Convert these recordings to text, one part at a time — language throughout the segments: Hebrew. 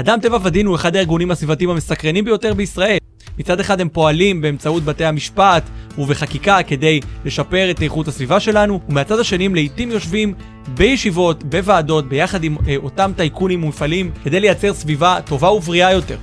אדם טבע ודין הוא אחד הארגונים הסביבתיים המסקרנים ביותר בישראל. מצד אחד הם פועלים באמצעות בתי המשפט ובחקיקה כדי לשפר את איכות הסביבה שלנו, ומהצד השני הם לעיתים יושבים בישיבות, בוועדות, ביחד עם אה, אותם טייקונים ומפעלים, כדי לייצר סביבה טובה ובריאה יותר.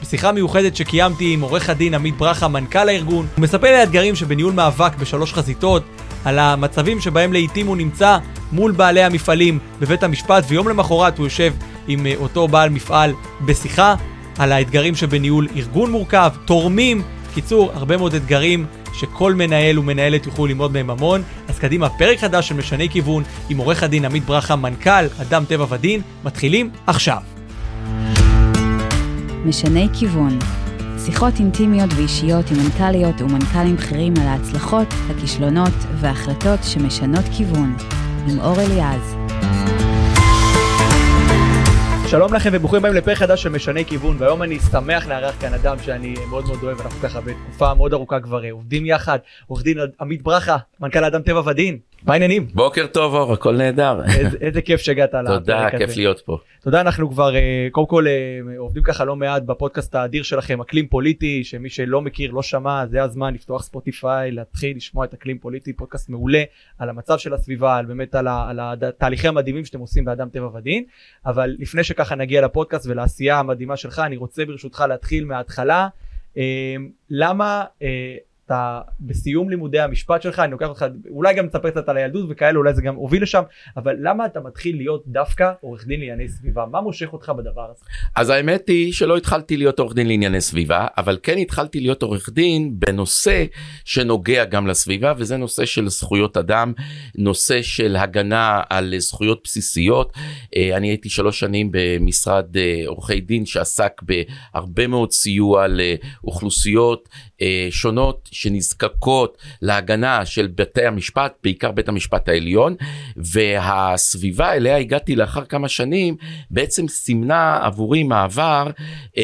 בשיחה מיוחדת שקיימתי עם עורך הדין עמית ברכה, מנכ"ל הארגון, הוא מספר על האתגרים שבניהול מאבק בשלוש חזיתות, על המצבים שבהם לעיתים הוא נמצא מול בעלי המפעלים בבית המשפט, ויום למחרת הוא יושב עם אה, אותו בעל מפעל בשיחה על האתגרים שבניהול ארגון מורכב, תורמים, קיצור, הרבה מאוד אתגרים שכל מנהל ומנהלת יוכלו ללמוד מהם המון. אז קדימה, פרק חדש של משני כיוון עם עורך הדין עמית ברכה, מנכ"ל אדם טבע ודין, מתחילים עכשיו. משני כיוון שיחות אינטימיות ואישיות עם מנכ"ליות ומנכ"לים בכירים על ההצלחות, הכישלונות וההחלטות שמשנות כיוון, עם אור אליעז. שלום לכם וברוכים הבאים לפרק חדש של משני כיוון והיום אני שמח לארח כאן אדם שאני מאוד מאוד אוהב אנחנו ככה בתקופה מאוד ארוכה כבר עובדים יחד עורך דין עמית ברכה מנכ"ל אדם טבע ודין מה העניינים? בוקר טוב אור הכל נהדר. איזה, איזה כיף שהגעת לפרק הזה. תודה כיף להיות פה. תודה אנחנו כבר אה, קודם כל אה, עובדים ככה לא מעט בפודקאסט האדיר שלכם אקלים פוליטי שמי שלא מכיר לא שמע זה הזמן לפתוח ספוטיפיי להתחיל לשמוע את אקלים פוליטי פודקאסט מעולה על המצב של הסביבה על באמת על, ה, על התהליכים המדהימים שאתם עושים באדם טבע ודין אבל לפני שככה נגיע לפודקאסט ולעשייה המדהימה שלך אני רוצה ברשותך להתחיל מההתחלה אה, למה אתה בסיום לימודי המשפט שלך, אני לוקח אותך, אולי גם תספר קצת על הילדות וכאלה, אולי זה גם הוביל לשם, אבל למה אתה מתחיל להיות דווקא עורך דין לענייני סביבה? מה מושך אותך בדבר הזה? אז האמת היא שלא התחלתי להיות עורך דין לענייני סביבה, אבל כן התחלתי להיות עורך דין בנושא שנוגע גם לסביבה, וזה נושא של זכויות אדם, נושא של הגנה על זכויות בסיסיות. אה, אני הייתי שלוש שנים במשרד אה, עורכי דין שעסק בהרבה מאוד סיוע לאוכלוסיות שונות שנזקקות להגנה של בתי המשפט, בעיקר בית המשפט העליון, והסביבה אליה הגעתי לאחר כמה שנים בעצם סימנה עבורי מעבר אה,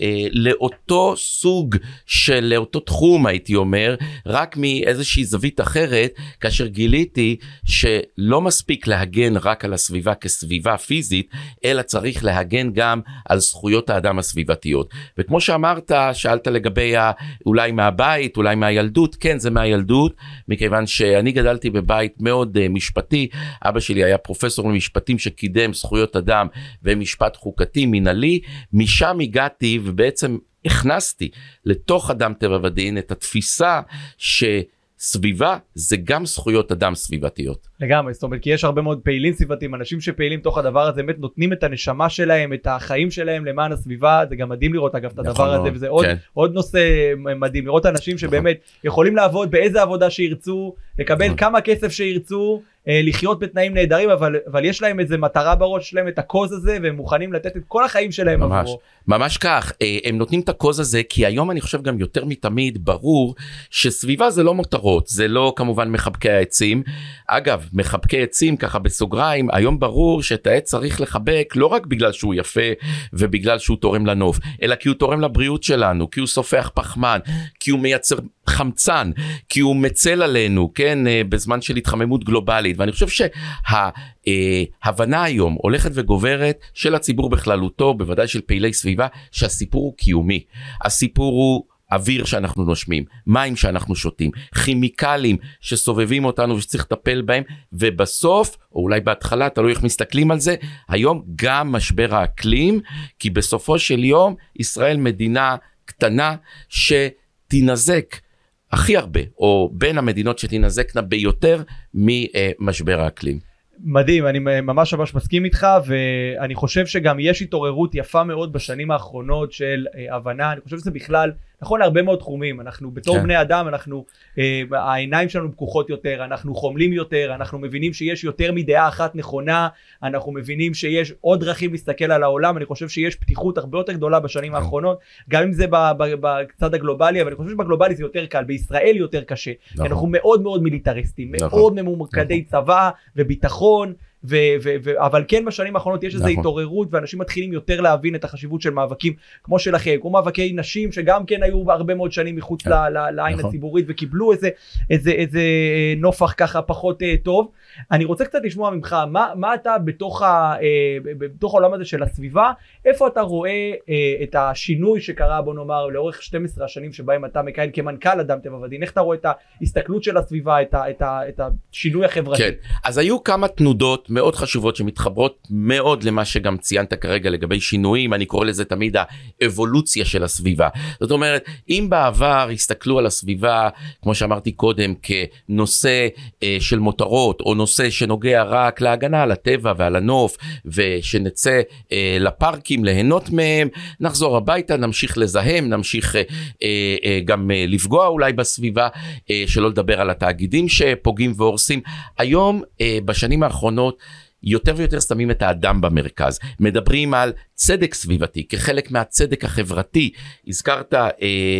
אה, לאותו סוג של, לאותו תחום הייתי אומר, רק מאיזושהי זווית אחרת, כאשר גיליתי שלא מספיק להגן רק על הסביבה כסביבה פיזית, אלא צריך להגן גם על זכויות האדם הסביבתיות. וכמו שאמרת, שאלת לגבי אולי מהבית, אולי מהילדות, כן זה מהילדות, מכיוון שאני גדלתי בבית מאוד uh, משפטי, אבא שלי היה פרופסור למשפטים שקידם זכויות אדם ומשפט חוקתי מינהלי, משם הגעתי ובעצם הכנסתי לתוך אדם טבע ודין את התפיסה ש... סביבה זה גם זכויות אדם סביבתיות. לגמרי, זאת אומרת כי יש הרבה מאוד פעילים סביבתיים, אנשים שפעילים תוך הדבר הזה באמת נותנים את הנשמה שלהם, את החיים שלהם למען הסביבה, זה גם מדהים לראות אגב את הדבר נכון, הזה, וזה עוד, כן. עוד נושא מדהים, לראות אנשים נכון. שבאמת יכולים לעבוד באיזה עבודה שירצו, לקבל נכון. כמה כסף שירצו, לחיות בתנאים נהדרים אבל אבל יש להם איזה מטרה בראש שלהם את הקוז הזה והם מוכנים לתת את כל החיים שלהם ממש. עבורו. ממש כך. אה, הם נותנים את הקוז הזה כי היום אני חושב גם יותר מתמיד ברור שסביבה זה לא מותרות זה לא כמובן מחבקי העצים. אגב מחבקי עצים ככה בסוגריים היום ברור שאת העץ צריך לחבק לא רק בגלל שהוא יפה ובגלל שהוא תורם לנוף אלא כי הוא תורם לבריאות שלנו כי הוא סופח פחמן כי הוא מייצר חמצן כי הוא מצל עלינו כן אה, בזמן של התחממות גלובלית ואני חושב שההבנה אה, היום הולכת וגוברת של הציבור בכללותו בוודאי של פעילי סביבה שהסיפור הוא קיומי. הסיפור הוא אוויר שאנחנו נושמים, מים שאנחנו שותים, כימיקלים שסובבים אותנו ושצריך לטפל בהם, ובסוף, או אולי בהתחלה, תלוי איך מסתכלים על זה, היום גם משבר האקלים, כי בסופו של יום ישראל מדינה קטנה שתינזק הכי הרבה, או בין המדינות שתינזקנה ביותר ממשבר האקלים. מדהים, אני ממש ממש מסכים איתך ואני חושב שגם יש התעוררות יפה מאוד בשנים האחרונות של אה, הבנה, אני חושב שזה בכלל נכון להרבה מאוד תחומים, אנחנו בתור כן. בני אדם, אנחנו, אה, העיניים שלנו פקוחות יותר, אנחנו חומלים יותר, אנחנו מבינים שיש יותר מדעה אחת נכונה, אנחנו מבינים שיש עוד דרכים להסתכל על העולם, אני חושב שיש פתיחות הרבה יותר גדולה בשנים כן. האחרונות, גם אם זה בצד הגלובלי, אבל אני חושב שבגלובלי זה יותר קל, בישראל יותר קשה, נכון. אנחנו מאוד מאוד מיליטריסטים, נכון. מאוד ממוקדי נכון. צבא וביטחון. ו- ו- ו- אבל כן בשנים האחרונות יש איזו נכון. התעוררות ואנשים מתחילים יותר להבין את החשיבות של מאבקים כמו שלכם, כמו מאבקי נשים שגם כן היו הרבה מאוד שנים מחוץ כן. ל- ל- לעין נכון. הציבורית וקיבלו איזה, איזה, איזה אה, נופח ככה פחות אה, טוב. אני רוצה קצת לשמוע ממך, מה, מה אתה בתוך, ה, אה, בתוך העולם הזה של הסביבה, איפה אתה רואה אה, את השינוי שקרה בוא נאמר לאורך 12 השנים שבהם אתה מכהן כמנכ"ל אדם טבע ודין, איך אתה רואה את ההסתכלות של הסביבה, את, ה, את, ה, את השינוי החברתי? כן, אז היו כמה תנודות מאוד חשובות שמתחברות מאוד למה שגם ציינת כרגע לגבי שינויים, אני קורא לזה תמיד האבולוציה של הסביבה. זאת אומרת, אם בעבר הסתכלו על הסביבה, כמו שאמרתי קודם, כנושא אה, של מותרות, או נושא שנוגע רק להגנה על הטבע ועל הנוף, ושנצא אה, לפארקים ליהנות מהם, נחזור הביתה, נמשיך לזהם, נמשיך אה, אה, אה, גם אה, לפגוע אולי בסביבה, אה, שלא לדבר על התאגידים שפוגעים והורסים. היום, אה, בשנים האחרונות, יותר ויותר שמים את האדם במרכז. מדברים על צדק סביבתי כחלק מהצדק החברתי. הזכרת אה,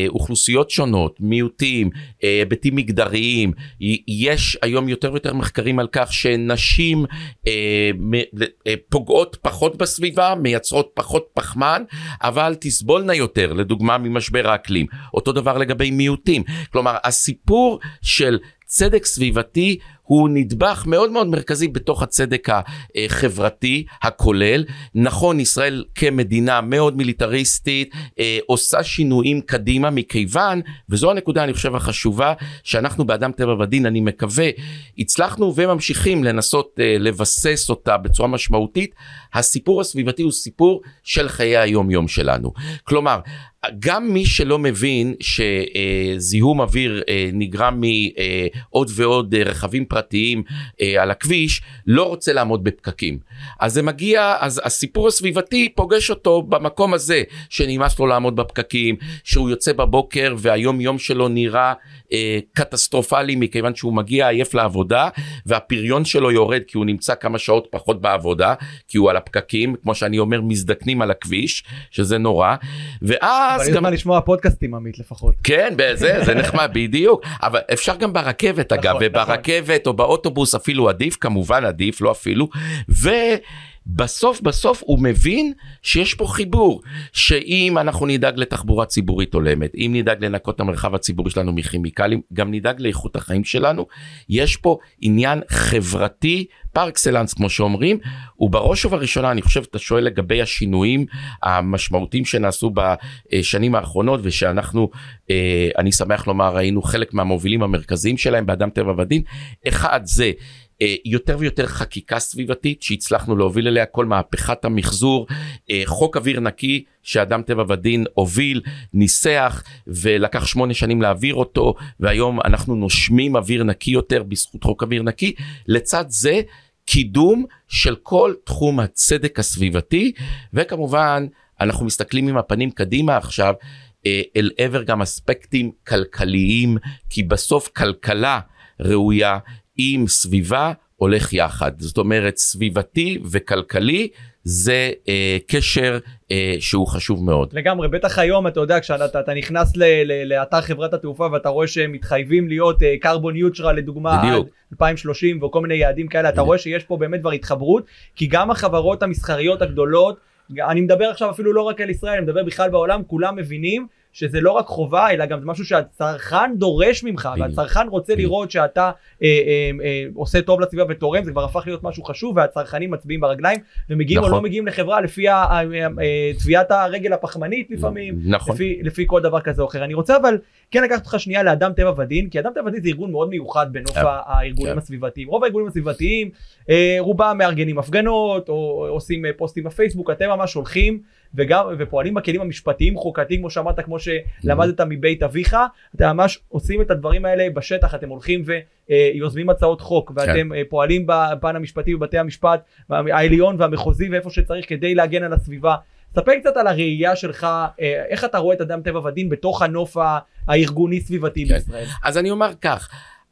אוכלוסיות שונות, מיעוטים, אה, היבטים מגדריים. י- יש היום יותר ויותר מחקרים על כך שנשים אה, מ- אה, פוגעות פחות בסביבה, מייצרות פחות פחמן, אבל תסבולנה יותר, לדוגמה ממשבר האקלים. אותו דבר לגבי מיעוטים. כלומר, הסיפור של צדק סביבתי הוא נדבך מאוד מאוד מרכזי בתוך הצדק החברתי הכולל. נכון, ישראל כמדינה מאוד מיליטריסטית אה, עושה שינויים קדימה מכיוון, וזו הנקודה אני חושב החשובה, שאנחנו באדם טבע ודין, אני מקווה, הצלחנו וממשיכים לנסות אה, לבסס אותה בצורה משמעותית. הסיפור הסביבתי הוא סיפור של חיי היום יום שלנו. כלומר, גם מי שלא מבין שזיהום אוויר אה, נגרם מעוד ועוד רכבים פרטיים אה, על הכביש, לא רוצה לעמוד בפקקים. אז זה מגיע, אז הסיפור הסביבתי פוגש אותו במקום הזה, שנמאס לו לעמוד בפקקים, שהוא יוצא בבוקר והיום יום שלו נראה אה, קטסטרופלי מכיוון שהוא מגיע עייף לעבודה, והפריון שלו יורד כי הוא נמצא כמה שעות פחות בעבודה, כי הוא על הפקקים, כמו שאני אומר, מזדקנים על הכביש, שזה נורא, ואז אבל יש זמן לשמוע פודקאסטים עמית לפחות. כן, זה, זה נחמד, בדיוק. אבל אפשר גם ברכבת אגב, נכון, וברכבת או באוטובוס אפילו עדיף, כמובן עדיף, לא אפילו. ובסוף בסוף הוא מבין שיש פה חיבור, שאם אנחנו נדאג לתחבורה ציבורית הולמת, אם נדאג לנקות את המרחב הציבורי שלנו מכימיקלים, גם נדאג לאיכות החיים שלנו, יש פה עניין חברתי פר אקסלנס כמו שאומרים, ובראש ובראשונה אני חושב אתה שואל לגבי השינויים המשמעותיים שנעשו בשנים האחרונות ושאנחנו, אה, אני שמח לומר, היינו חלק מהמובילים המרכזיים שלהם באדם טבע ודין. אחד זה יותר ויותר חקיקה סביבתית שהצלחנו להוביל אליה כל מהפכת המחזור, אה, חוק אוויר נקי שאדם טבע ודין הוביל, ניסח ולקח שמונה שנים להעביר אותו והיום אנחנו נושמים אוויר נקי יותר בזכות חוק אוויר נקי. לצד זה קידום של כל תחום הצדק הסביבתי וכמובן אנחנו מסתכלים עם הפנים קדימה עכשיו אה, אל עבר גם אספקטים כלכליים כי בסוף כלכלה ראויה עם סביבה הולך יחד זאת אומרת סביבתי וכלכלי זה אה, קשר אה, שהוא חשוב מאוד. לגמרי, בטח היום אתה יודע כשאתה אתה נכנס ל, ל, לאתר חברת התעופה ואתה רואה שהם מתחייבים להיות קרבון uh, ניוטרל לדוגמה בדיוק. עד 2030 וכל מיני יעדים כאלה, אתה. רואה שיש פה באמת כבר התחברות, כי גם החברות המסחריות הגדולות, אני מדבר עכשיו אפילו לא רק על ישראל, אני מדבר בכלל בעולם, כולם מבינים שזה לא רק חובה אלא גם משהו שהצרכן דורש ממך בדיוק. והצרכן רוצה בדיוק. לראות שאתה אה, אה, אה, עושה טוב לסביבה ותורם זה כבר הפך להיות משהו חשוב והצרכנים מצביעים ברגליים ומגיעים או נכון. לא מגיעים לחברה לפי ה- ה- אה, טביעת הרגל הפחמנית לפעמים נכון. לפי, לפי כל דבר כזה או אחר. אני רוצה אבל כן לקחת אותך שנייה לאדם טבע ודין, כי אדם טבע ודין זה ארגון מאוד מיוחד בנוף כן, הארגונים כן. הסביבתיים. רוב הארגונים הסביבתיים, אה, רובם מארגנים הפגנות, או עושים אה, פוסטים בפייסבוק, אתם ממש הולכים וגם, ופועלים בכלים המשפטיים חוקתיים, כמו שאמרת, כמו שלמדת מבית אביך, אתם ממש עושים את הדברים האלה בשטח, אתם הולכים ויוזמים הצעות חוק, ואתם אה, פועלים בפן המשפטי בבתי המשפט, העליון והמחוזי ואיפה שצריך כדי להגן על הסביבה. ספר קצת על הראייה שלך, אה, איך אתה רואה את אדם טבע ודין בתוך הנוף הארגוני סביבתי כן. בישראל. אז אני אומר כך,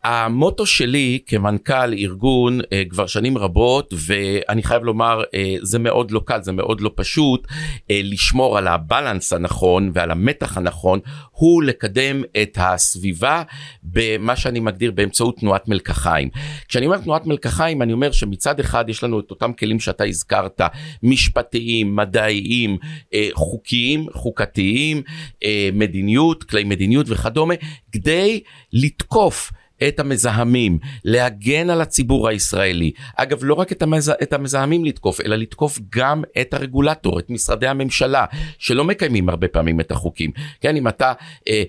המוטו שלי כמנכ"ל ארגון אה, כבר שנים רבות ואני חייב לומר אה, זה מאוד לא קל זה מאוד לא פשוט אה, לשמור על הבלנס הנכון ועל המתח הנכון הוא לקדם את הסביבה במה שאני מגדיר באמצעות תנועת מלקחיים. כשאני אומר תנועת מלקחיים אני אומר שמצד אחד יש לנו את אותם כלים שאתה הזכרת משפטיים מדעיים אה, חוקיים חוקתיים אה, מדיניות כלי מדיניות וכדומה כדי לתקוף את המזהמים, להגן על הציבור הישראלי. אגב, לא רק את, המזה, את המזהמים לתקוף, אלא לתקוף גם את הרגולטור, את משרדי הממשלה, שלא מקיימים הרבה פעמים את החוקים. כן, אם אתה אה,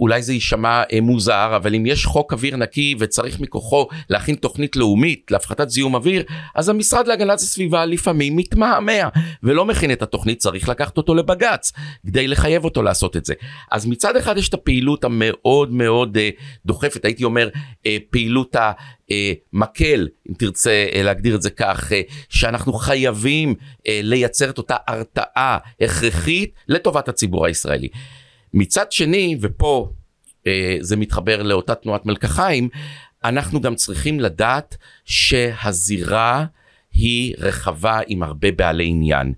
אולי זה יישמע אה, מוזר, אבל אם יש חוק אוויר נקי וצריך מכוחו להכין תוכנית לאומית להפחתת זיהום אוויר, אז המשרד להגנת הסביבה לפעמים מתמהמה ולא מכין את התוכנית, צריך לקחת אותו לבג"ץ כדי לחייב אותו לעשות את זה. אז מצד אחד יש את הפעילות המאוד מאוד אה, דוחפת, הייתי אומר פעילות ה... מקל, אם תרצה להגדיר את זה כך, שאנחנו חייבים לייצר את אותה הרתעה הכרחית לטובת הציבור הישראלי. מצד שני, ופה אה, זה מתחבר לאותה תנועת מלקחיים, אנחנו גם צריכים לדעת שהזירה היא רחבה עם הרבה בעלי עניין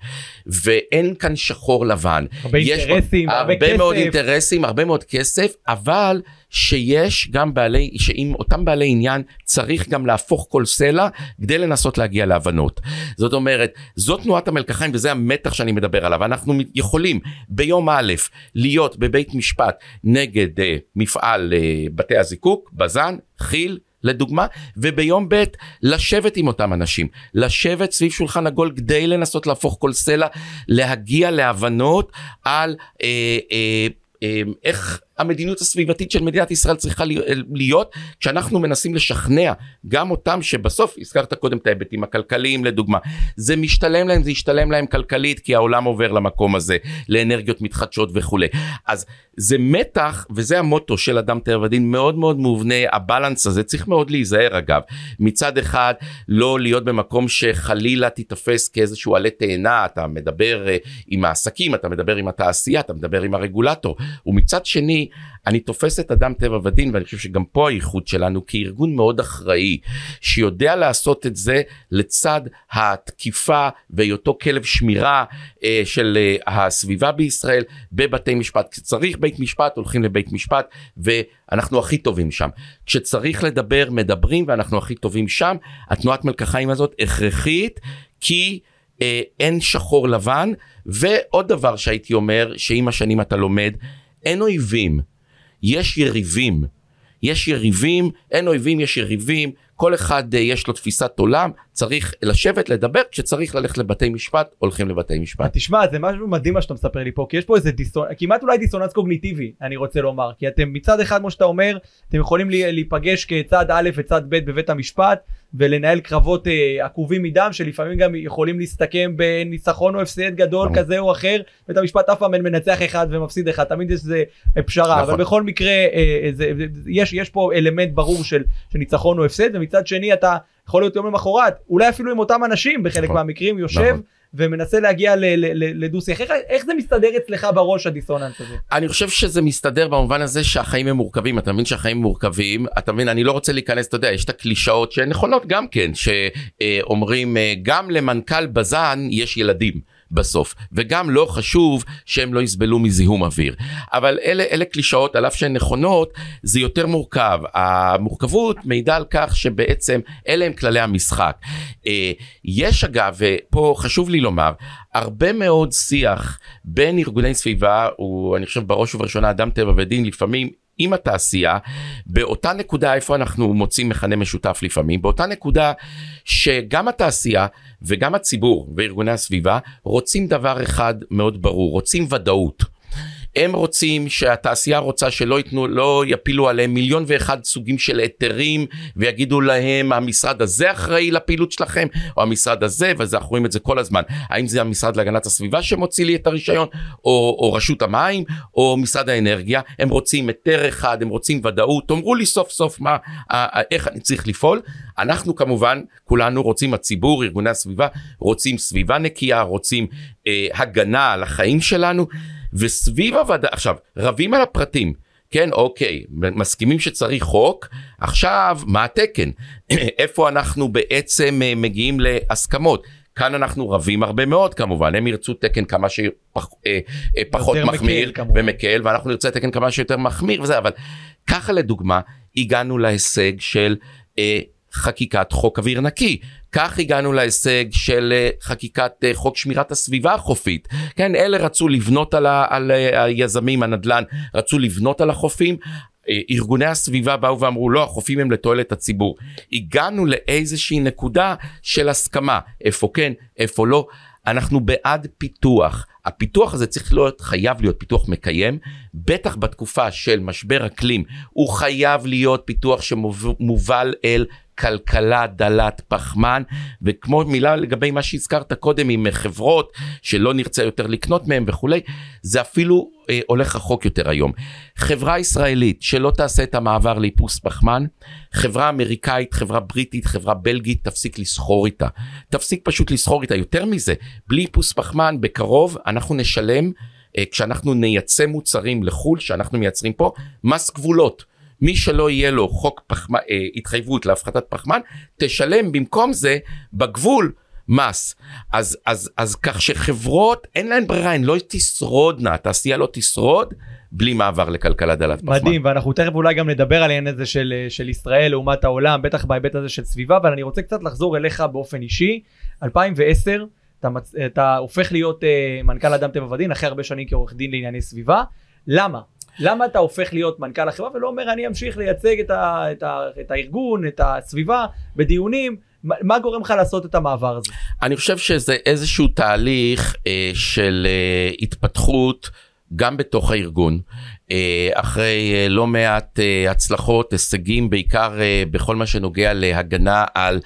ואין כאן שחור לבן. הרבה אינטרסים, הרבה, הרבה כסף. מאוד אינטרסים, הרבה מאוד כסף, אבל שיש גם בעלי, שעם אותם בעלי עניין צריך גם להפוך כל סלע כדי לנסות להגיע להבנות. זאת אומרת, זאת תנועת המלקחיים וזה המתח שאני מדבר עליו. אנחנו יכולים ביום א' להיות בבית משפט נגד uh, מפעל uh, בתי הזיקוק, בז"ן, כי"ל, לדוגמה, וביום ב' לשבת עם אותם אנשים, לשבת סביב שולחן עגול כדי לנסות להפוך כל סלע, להגיע להבנות על אה, אה, אה, איך המדיניות הסביבתית של מדינת ישראל צריכה להיות כשאנחנו מנסים לשכנע גם אותם שבסוף הזכרת קודם את ההיבטים הכלכליים לדוגמה זה משתלם להם זה ישתלם להם כלכלית כי העולם עובר למקום הזה לאנרגיות מתחדשות וכולי. אז זה מתח וזה המוטו של אדם טבע ודין מאוד מאוד מובנה הבלנס הזה צריך מאוד להיזהר אגב. מצד אחד לא להיות במקום שחלילה תיתפס כאיזשהו עלה תאנה אתה מדבר uh, עם העסקים אתה מדבר עם התעשייה אתה מדבר עם הרגולטור. ומצד שני אני תופס את אדם טבע ודין ואני חושב שגם פה הייחוד שלנו כארגון מאוד אחראי שיודע לעשות את זה לצד התקיפה והיותו כלב שמירה אה, של אה, הסביבה בישראל בבתי משפט. כשצריך בית משפט הולכים לבית משפט ואנחנו הכי טובים שם. כשצריך לדבר מדברים ואנחנו הכי טובים שם. התנועת מלקחיים הזאת הכרחית כי אה, אין שחור לבן. ועוד דבר שהייתי אומר שעם השנים אתה לומד אין אויבים, יש יריבים. יש יריבים, אין אויבים, יש יריבים, כל אחד אה, יש לו תפיסת עולם, צריך לשבת, לדבר, כשצריך ללכת לבתי משפט, הולכים לבתי משפט. תשמע, זה משהו מדהים מה שאתה מספר לי פה, כי יש פה איזה דיסוננס, כמעט אולי דיסוננס קוגניטיבי, אני רוצה לומר, כי אתם מצד אחד, כמו שאתה אומר, אתם יכולים להיפגש כצד א' וצד ב' בבית המשפט, ולנהל קרבות אה, עקובים מדם שלפעמים גם יכולים להסתכם בניצחון או הפסד גדול כזה או אחר בית המשפט אף פעם אין מנצח אחד ומפסיד אחד תמיד יש איזה פשרה נכון. אבל בכל מקרה אה, זה, יש יש פה אלמנט ברור של, של ניצחון או הפסד ומצד שני אתה יכול להיות יום למחרת אולי אפילו עם אותם אנשים בחלק נכון. מהמקרים יושב. נכון. ומנסה להגיע לדו שיח איך, איך זה מסתדר אצלך בראש הדיסוננס הזה? אני חושב שזה מסתדר במובן הזה שהחיים הם מורכבים אתה מבין שהחיים מורכבים אתה מבין אני לא רוצה להיכנס אתה יודע יש את הקלישאות שהן נכונות גם כן שאומרים אה, גם למנכ"ל בז"ן יש ילדים. בסוף. וגם לא חשוב שהם לא יסבלו מזיהום אוויר. אבל אלה אלה קלישאות על אף שהן נכונות זה יותר מורכב. המורכבות מעידה על כך שבעצם אלה הם כללי המשחק. אה, יש אגב ופה חשוב לי לומר הרבה מאוד שיח בין ארגוני סביבה הוא אני חושב בראש ובראשונה אדם טבע ודין לפעמים עם התעשייה באותה נקודה איפה אנחנו מוצאים מכנה משותף לפעמים באותה נקודה שגם התעשייה וגם הציבור וארגוני הסביבה רוצים דבר אחד מאוד ברור רוצים ודאות. הם רוצים שהתעשייה רוצה שלא ייתנו לא יפילו עליהם מיליון ואחד סוגים של היתרים ויגידו להם המשרד הזה אחראי לפעילות שלכם או המשרד הזה ואנחנו רואים את זה כל הזמן. האם זה המשרד להגנת הסביבה שמוציא לי את הרישיון או, או רשות המים או משרד האנרגיה? הם רוצים היתר אחד הם רוצים ודאות. תאמרו לי סוף סוף מה איך אני צריך לפעול. אנחנו כמובן כולנו רוצים הציבור ארגוני הסביבה רוצים סביבה נקייה רוצים אה, הגנה על החיים שלנו וסביב הוועדה, עכשיו, רבים על הפרטים. כן, אוקיי, מסכימים שצריך חוק, עכשיו מה התקן? איפה אנחנו בעצם אה, מגיעים להסכמות? כאן אנחנו רבים הרבה מאוד כמובן, הם ירצו תקן כמה שפחות אה, אה, פחות מחמיר מקל, ומקל, ואנחנו נרצה תקן כמה שיותר מחמיר וזה, אבל ככה לדוגמה הגענו להישג של אה, חקיקת חוק אוויר נקי. כך הגענו להישג של אה, חקיקת אה, חוק שמירת הסביבה החופית. כן, אלה רצו לבנות על, ה, על אה, היזמים, הנדל"ן, רצו לבנות על החופים. ארגוני הסביבה באו ואמרו לא החופים הם לתועלת הציבור. הגענו לאיזושהי נקודה של הסכמה איפה כן איפה לא אנחנו בעד פיתוח הפיתוח הזה צריך להיות חייב להיות פיתוח מקיים בטח בתקופה של משבר אקלים הוא חייב להיות פיתוח שמובל אל כלכלה דלת פחמן וכמו מילה לגבי מה שהזכרת קודם עם חברות שלא נרצה יותר לקנות מהם וכולי זה אפילו אה, הולך רחוק יותר היום. חברה ישראלית שלא תעשה את המעבר לאיפוס פחמן חברה אמריקאית חברה בריטית חברה בלגית תפסיק לסחור איתה תפסיק פשוט לסחור איתה יותר מזה בלי איפוס פחמן בקרוב אנחנו נשלם. אה, כשאנחנו נייצא מוצרים לחו"ל שאנחנו מייצרים פה מס גבולות מי שלא יהיה לו חוק פחמן, אה, התחייבות להפחתת פחמן, תשלם במקום זה בגבול מס. אז, אז, אז כך שחברות אין להן ברירה, הן לא תשרודנה, התעשייה לא תשרוד. בלי מעבר לכלכלה דלת פחמן. מדהים, ואנחנו תכף אולי גם נדבר על העניין הזה של, של ישראל לעומת העולם, בטח בהיבט הזה של סביבה, אבל אני רוצה קצת לחזור אליך באופן אישי. 2010, אתה, אתה הופך להיות uh, מנכ"ל אדם טבע ודין, אחרי הרבה שנים כעורך דין לענייני סביבה. למה? למה אתה הופך להיות מנכ"ל החברה ולא אומר אני אמשיך לייצג את, ה, את, ה, את הארגון, את הסביבה, בדיונים, מה גורם לך לעשות את המעבר הזה? אני חושב שזה איזשהו תהליך אה, של אה, התפתחות גם בתוך הארגון. אה, אחרי אה, לא מעט אה, הצלחות, הישגים, בעיקר בכל מה שנוגע להגנה על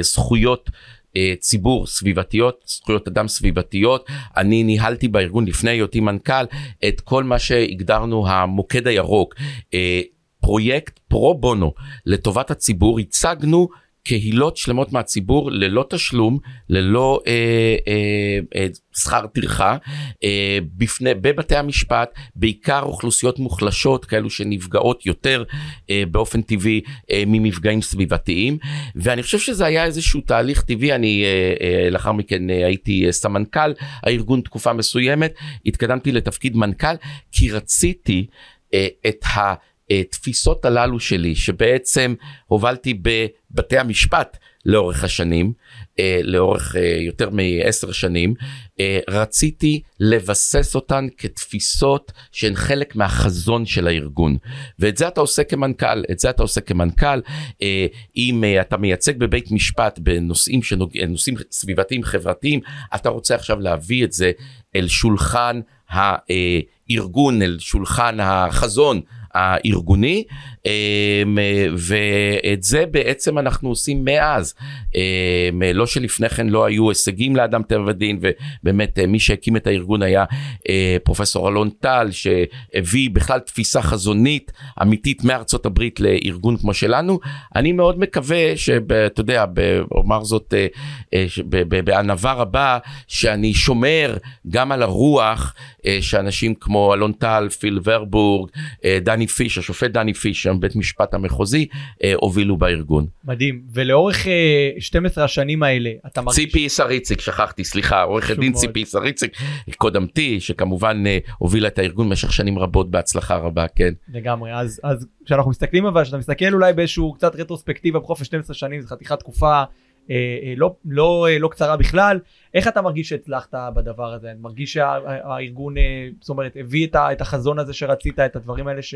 זכויות. אה, ציבור סביבתיות, זכויות אדם סביבתיות. אני ניהלתי בארגון לפני היותי מנכ"ל את כל מה שהגדרנו המוקד הירוק. אה, פרויקט פרו בונו לטובת הציבור, הצגנו קהילות שלמות מהציבור ללא תשלום, ללא אה, אה, אה, שכר טרחה, אה, בפני, בבתי המשפט, בעיקר אוכלוסיות מוחלשות, כאלו שנפגעות יותר אה, באופן טבעי אה, ממפגעים סביבתיים, ואני חושב שזה היה איזשהו תהליך טבעי, אני אה, אה, לאחר מכן אה, הייתי אה, סמנכ"ל הארגון תקופה מסוימת, התקדמתי לתפקיד מנכ"ל, כי רציתי אה, את ה... התפיסות הללו שלי שבעצם הובלתי בבתי המשפט לאורך השנים, אה, לאורך אה, יותר מעשר שנים, אה, רציתי לבסס אותן כתפיסות שהן חלק מהחזון של הארגון. ואת זה אתה עושה כמנכ"ל, את זה אתה עושה כמנכ"ל. אם אתה מייצג בבית משפט בנושאים שנוג... סביבתיים חברתיים, אתה רוצה עכשיו להביא את זה אל שולחן הארגון, אל שולחן החזון. הארגוני ואת זה בעצם אנחנו עושים מאז. אמ, לא שלפני כן לא היו הישגים לאדם טבע ודין ובאמת אה, מי שהקים את הארגון היה אה, פרופסור אלון טל שהביא בכלל תפיסה חזונית אמיתית מארצות הברית לארגון כמו שלנו. אני מאוד מקווה שאתה יודע אומר זאת אה, בענווה רבה שאני שומר גם על הרוח שאנשים כמו אלון טל פיל ורבורג דני פיש השופט דני פיש שם בית משפט המחוזי אה, הובילו בארגון. מדהים ולאורך אה, 12 השנים האלה אתה מרגיש... ציפי שריציק שכחתי סליחה עורכת דין מאוד. ציפי שריציק קודמתי שכמובן אה, הובילה את הארגון במשך שנים רבות בהצלחה רבה כן. לגמרי אז אז כשאנחנו מסתכלים אבל כשאתה מסתכל אולי באיזשהו קצת רטרוספקטיבה בחופש 12 שנים זה חתיכת תקופה. אה, אה, לא, לא, אה, לא קצרה בכלל. איך אתה מרגיש שהצלחת בדבר הזה? אני מרגיש שהארגון, זאת אומרת, הביא את החזון הזה שרצית, את הדברים האלה ש...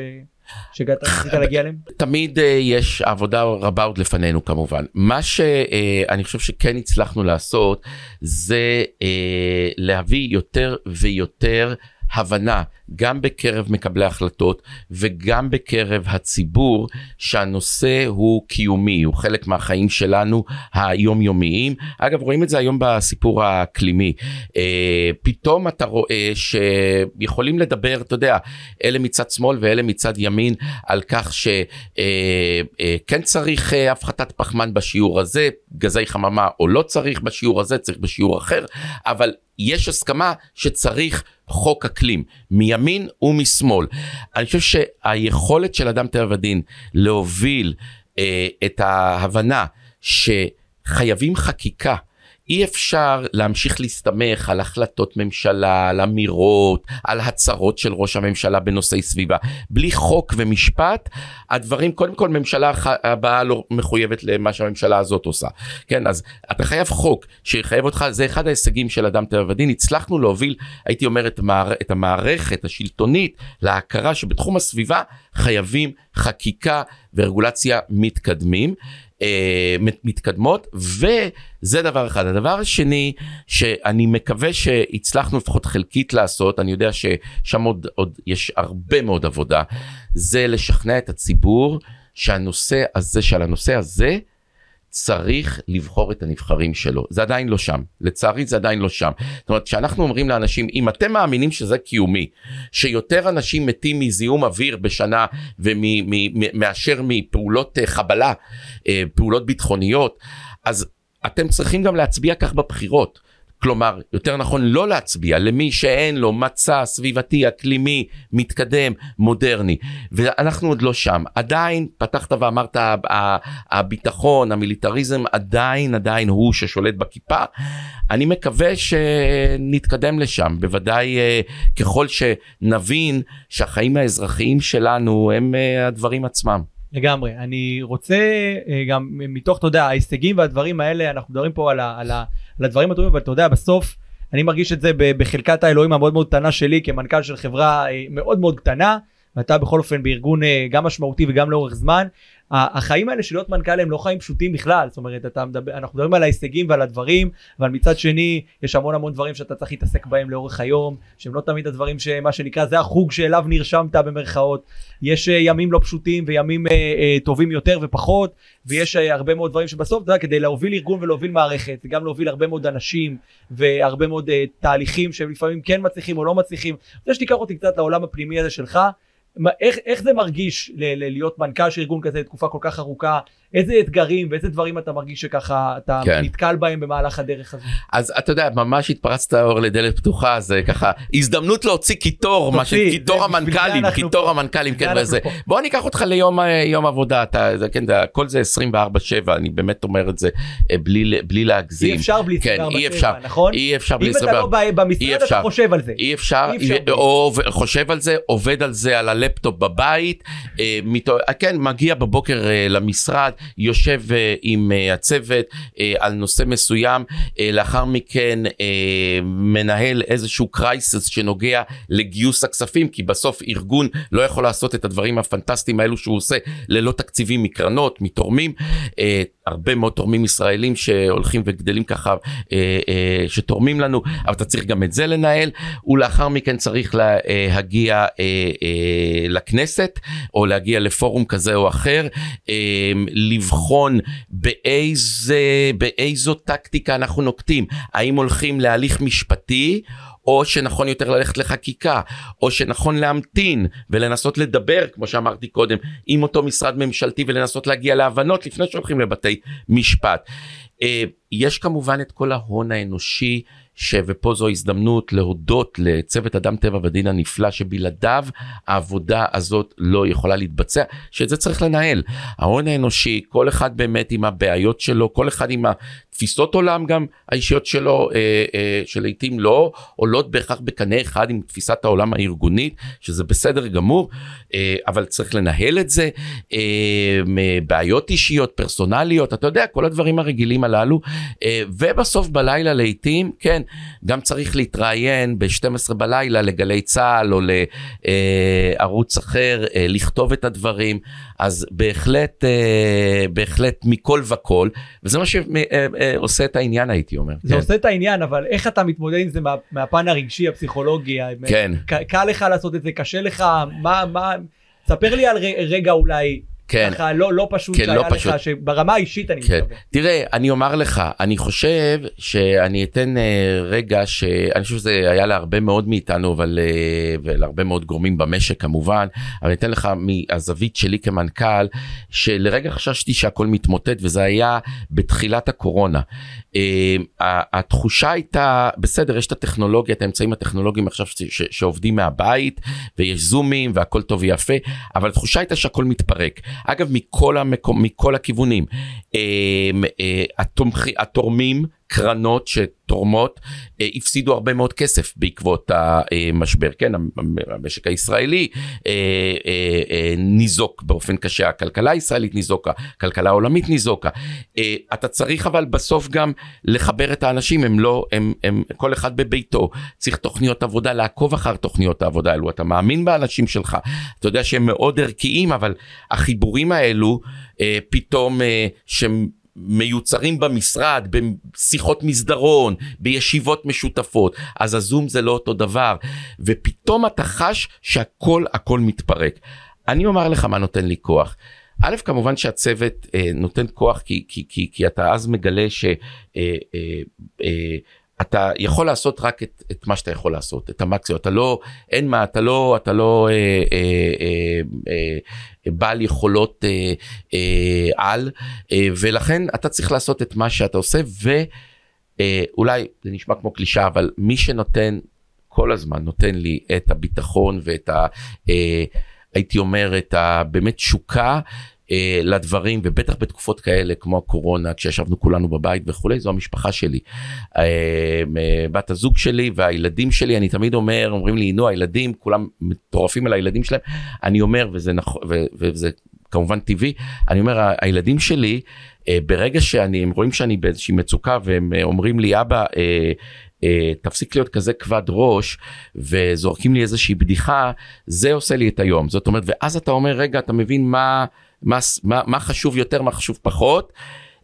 שרצית להגיע אליהם? תמיד יש עבודה רבה עוד לפנינו כמובן. מה שאני חושב שכן הצלחנו לעשות זה להביא יותר ויותר הבנה גם בקרב מקבלי החלטות וגם בקרב הציבור שהנושא הוא קיומי, הוא חלק מהחיים שלנו היומיומיים. אגב, רואים את זה היום בסיפור האקלימי. אה, פתאום אתה רואה שיכולים לדבר, אתה יודע, אלה מצד שמאל ואלה מצד ימין, על כך שכן אה, אה, צריך אה, הפחתת פחמן בשיעור הזה, גזי חממה, או לא צריך בשיעור הזה, צריך בשיעור אחר, אבל יש הסכמה שצריך חוק אקלים מימין ומשמאל. אני חושב שהיכולת של אדם טבע ודין להוביל אה, את ההבנה שחייבים חקיקה אי אפשר להמשיך להסתמך על החלטות ממשלה, על אמירות, על הצהרות של ראש הממשלה בנושאי סביבה. בלי חוק ומשפט, הדברים, קודם כל ממשלה הבאה לא מחויבת למה שהממשלה הזאת עושה. כן, אז אתה חייב חוק שיחייב אותך, זה אחד ההישגים של אדם טבע ודין. הצלחנו להוביל, הייתי אומר, את, המער, את המערכת השלטונית להכרה שבתחום הסביבה חייבים חקיקה ורגולציה מתקדמים. אה, מתקדמות וזה דבר אחד. הדבר השני שאני מקווה שהצלחנו לפחות חלקית לעשות, אני יודע ששם עוד, עוד יש הרבה מאוד עבודה, זה לשכנע את הציבור שהנושא הזה, שעל הנושא הזה, צריך לבחור את הנבחרים שלו. זה עדיין לא שם. לצערי זה עדיין לא שם. זאת אומרת, כשאנחנו אומרים לאנשים, אם אתם מאמינים שזה קיומי, שיותר אנשים מתים מזיהום אוויר בשנה מאשר מפעולות אה, חבלה, אה, פעולות ביטחוניות, אז אתם צריכים גם להצביע כך בבחירות. כלומר, יותר נכון לא להצביע למי שאין לו מצע סביבתי, אקלימי, מתקדם, מודרני. ואנחנו עוד לא שם. עדיין, פתחת ואמרת, הביטחון, המיליטריזם, עדיין, עדיין הוא ששולט בכיפה. אני מקווה שנתקדם לשם. בוודאי אה, ככל שנבין שהחיים האזרחיים שלנו הם אה, הדברים עצמם. לגמרי. אני רוצה אה, גם מתוך, אתה יודע, ההישגים והדברים האלה, אנחנו מדברים פה על, ה, על, ה, על הדברים הטובים, אבל אתה יודע, בסוף אני מרגיש את זה בחלקת האלוהים המאוד מאוד קטנה שלי כמנכ"ל של חברה אה, מאוד מאוד קטנה, ואתה בכל אופן בארגון אה, גם משמעותי וגם לאורך זמן. החיים האלה של להיות מנכ"ל הם לא חיים פשוטים בכלל, זאת אומרת, מדבר, אנחנו מדברים על ההישגים ועל הדברים, אבל מצד שני, יש המון המון דברים שאתה צריך להתעסק בהם לאורך היום, שהם לא תמיד הדברים שמה שנקרא, זה החוג שאליו נרשמת במרכאות. יש אה, ימים לא פשוטים וימים אה, אה, טובים יותר ופחות, ויש אה, הרבה מאוד דברים שבסוף, אתה יודע, כדי להוביל ארגון ולהוביל מערכת, וגם להוביל הרבה מאוד אנשים, והרבה מאוד אה, תהליכים שהם לפעמים כן מצליחים או לא מצליחים. אני רוצה שתיקח אותי קצת לעולם הפנימי הזה שלך. איך, איך זה מרגיש ל, ל, להיות מנכ"ל של ארגון כזה תקופה כל כך ארוכה? איזה אתגרים ואיזה דברים אתה מרגיש שככה אתה כן. נתקל בהם במהלך הדרך הזו? אז אתה יודע, ממש התפרצת אור לדלת פתוחה, זה ככה הזדמנות להוציא קיטור, מה ש... קיטור המנכ"לים, קיטור המנכ"לים, כן, וזה. בוא ניקח אותך ליום יום עבודה, אתה, זה, כן, הכל זה 24/7, אני באמת אומר את זה אה, בלי, בלי להגזים. אי אפשר בלי 24/7, כן, אי אפשר, נכון? אי אפשר בלי 24/7. אם אתה לא במשרד, אתה חושב על זה. אי אפשר, או חושב על זה, עובד על זה, על הלפטופ בבית, אה, כן, מגיע בבוקר אה, למשרד, יושב אה, עם אה, הצוות אה, על נושא מסוים, לאחר מכן מנהל איזשהו crisis שנוגע לגיוס הכספים, כי בסוף ארגון לא יכול לעשות את הדברים הפנטסטיים האלו שהוא עושה ללא תקציבים מקרנות, מתורמים. הרבה מאוד תורמים ישראלים שהולכים וגדלים ככה, שתורמים לנו, אבל אתה צריך גם את זה לנהל, ולאחר מכן צריך להגיע לכנסת, או להגיע לפורום כזה או אחר, לבחון באיזה, באיזו טקטיקה אנחנו נוקטים, האם הולכים להליך משפטי, או שנכון יותר ללכת לחקיקה, או שנכון להמתין ולנסות לדבר, כמו שאמרתי קודם, עם אותו משרד ממשלתי ולנסות להגיע להבנות לפני שהולכים לבתי משפט. אה, יש כמובן את כל ההון האנושי ש... ופה זו הזדמנות להודות לצוות אדם טבע ודין הנפלא שבלעדיו העבודה הזאת לא יכולה להתבצע, שאת זה צריך לנהל. ההון האנושי, כל אחד באמת עם הבעיות שלו, כל אחד עם התפיסות עולם גם האישיות שלו, אה, אה, שלעיתים לא עולות בהכרח בקנה אחד עם תפיסת העולם הארגונית, שזה בסדר גמור, אה, אבל צריך לנהל את זה, אה, בעיות אישיות, פרסונליות, אתה יודע, כל הדברים הרגילים הללו, אה, ובסוף בלילה לעיתים, כן, גם צריך להתראיין ב-12 בלילה לגלי צה"ל או לערוץ אחר, אה, לכתוב את הדברים, אז בהחלט, אה, בהחלט מכל וכל, וזה מה שעושה את העניין הייתי אומר. זה כן. עושה את העניין, אבל איך אתה מתמודד עם זה מה, מהפן הרגשי, הפסיכולוגי? כן. קל לך לעשות את זה, קשה לך, מה, מה, ספר לי על רגע אולי. כן. ככה לא, לא פשוט כן, שהיה לא פשוט. לך, שברמה האישית אני כן. מתכוון. תראה, אני אומר לך, אני חושב שאני אתן אה, רגע שאני חושב שזה היה להרבה מאוד מאיתנו, אבל אה, ולהרבה מאוד גורמים במשק כמובן, אבל אני אתן לך מהזווית שלי כמנכ"ל, שלרגע חששתי שהכל מתמוטט וזה היה בתחילת הקורונה. ה- התחושה הייתה, בסדר, יש את הטכנולוגיה, את האמצעים הטכנולוגיים עכשיו ש- ש- שעובדים מהבית, ויש זומים והכל טוב ויפה, אבל התחושה הייתה שהכל מתפרק. אגב, מכל, המקום, מכל הכיוונים. אה, אה, התומכי, התורמים, קרנות שתורמות, אה, הפסידו הרבה מאוד כסף בעקבות המשבר. כן, המ- המשק הישראלי אה, אה, אה, ניזוק באופן קשה, הכלכלה הישראלית ניזוקה, הכלכלה העולמית ניזוקה. אה, אתה צריך אבל בסוף גם לחבר את האנשים, הם לא, הם, הם כל אחד בביתו, צריך תוכניות עבודה, לעקוב אחר תוכניות העבודה האלו, אתה מאמין באנשים שלך, אתה יודע שהם מאוד ערכיים, אבל החיבורים האלו אה, פתאום אה, שהם... מיוצרים במשרד, בשיחות מסדרון, בישיבות משותפות, אז הזום זה לא אותו דבר, ופתאום אתה חש שהכל הכל מתפרק. אני אומר לך מה נותן לי כוח. א', כמובן שהצוות אה, נותן כוח כי, כי, כי, כי אתה אז מגלה ש... אה, אה, אה, יכול לעשות רק את, את מה שאתה יכול לעשות, את המקסימום, אתה לא, אין מה, אתה לא, אתה לא אה, אה, אה, אה, בעל יכולות אה, אה, על, אה, ולכן אתה צריך לעשות את מה שאתה עושה, ואולי זה נשמע כמו קלישה, אבל מי שנותן כל הזמן, נותן לי את הביטחון ואת ה... אה, הייתי אומר, את ה... באמת תשוקה. אה, לדברים ובטח בתקופות כאלה כמו הקורונה כשישבנו כולנו בבית וכולי זו המשפחה שלי. אה, אה, בת הזוג שלי והילדים שלי אני תמיד אומר אומרים לי נו הילדים כולם מטורפים על הילדים שלהם אני אומר וזה נכון וזה כמובן טבעי אני אומר הילדים שלי אה, ברגע שאני הם רואים שאני באיזושהי מצוקה והם אה, אומרים לי אבא. אה, אה, תפסיק להיות כזה כבד ראש וזורקים לי איזושהי בדיחה זה עושה לי את היום זאת אומרת ואז אתה אומר רגע אתה מבין מה מה, מה, מה חשוב יותר מה חשוב פחות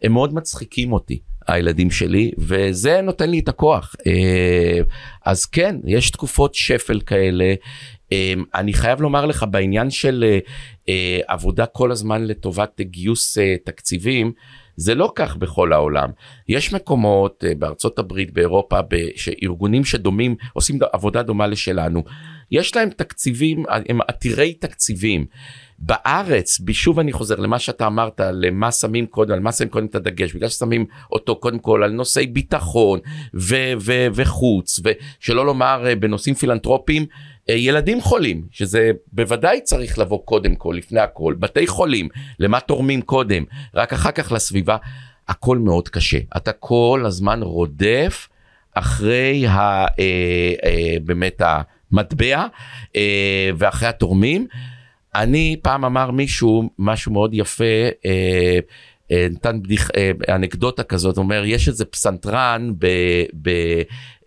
הם מאוד מצחיקים אותי הילדים שלי וזה נותן לי את הכוח אה, אז כן יש תקופות שפל כאלה אה, אני חייב לומר לך בעניין של אה, עבודה כל הזמן לטובת גיוס תקציבים זה לא כך בכל העולם. יש מקומות בארצות הברית, באירופה, שארגונים שדומים, עושים עבודה דומה לשלנו. יש להם תקציבים, הם עתירי תקציבים. בארץ, שוב אני חוזר למה שאתה אמרת, למה שמים קודם, על מה שמים קודם את הדגש, בגלל ששמים אותו קודם כל על נושאי ביטחון ו- ו- וחוץ, ושלא לומר אה, בנושאים פילנטרופיים, אה, ילדים חולים, שזה בוודאי צריך לבוא קודם כל, לפני הכל, בתי חולים, למה תורמים קודם, רק אחר כך לסביבה, הכל מאוד קשה. אתה כל הזמן רודף אחרי ה, אה, אה, באמת המטבע אה, ואחרי התורמים. אני פעם אמר מישהו משהו מאוד יפה, אה, אה, נתן בדיח, אה, אנקדוטה כזאת, אומר יש איזה פסנתרן ב, ב,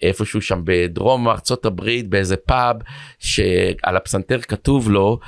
איפשהו שם בדרום ארצות הברית באיזה פאב שעל הפסנתר כתוב לו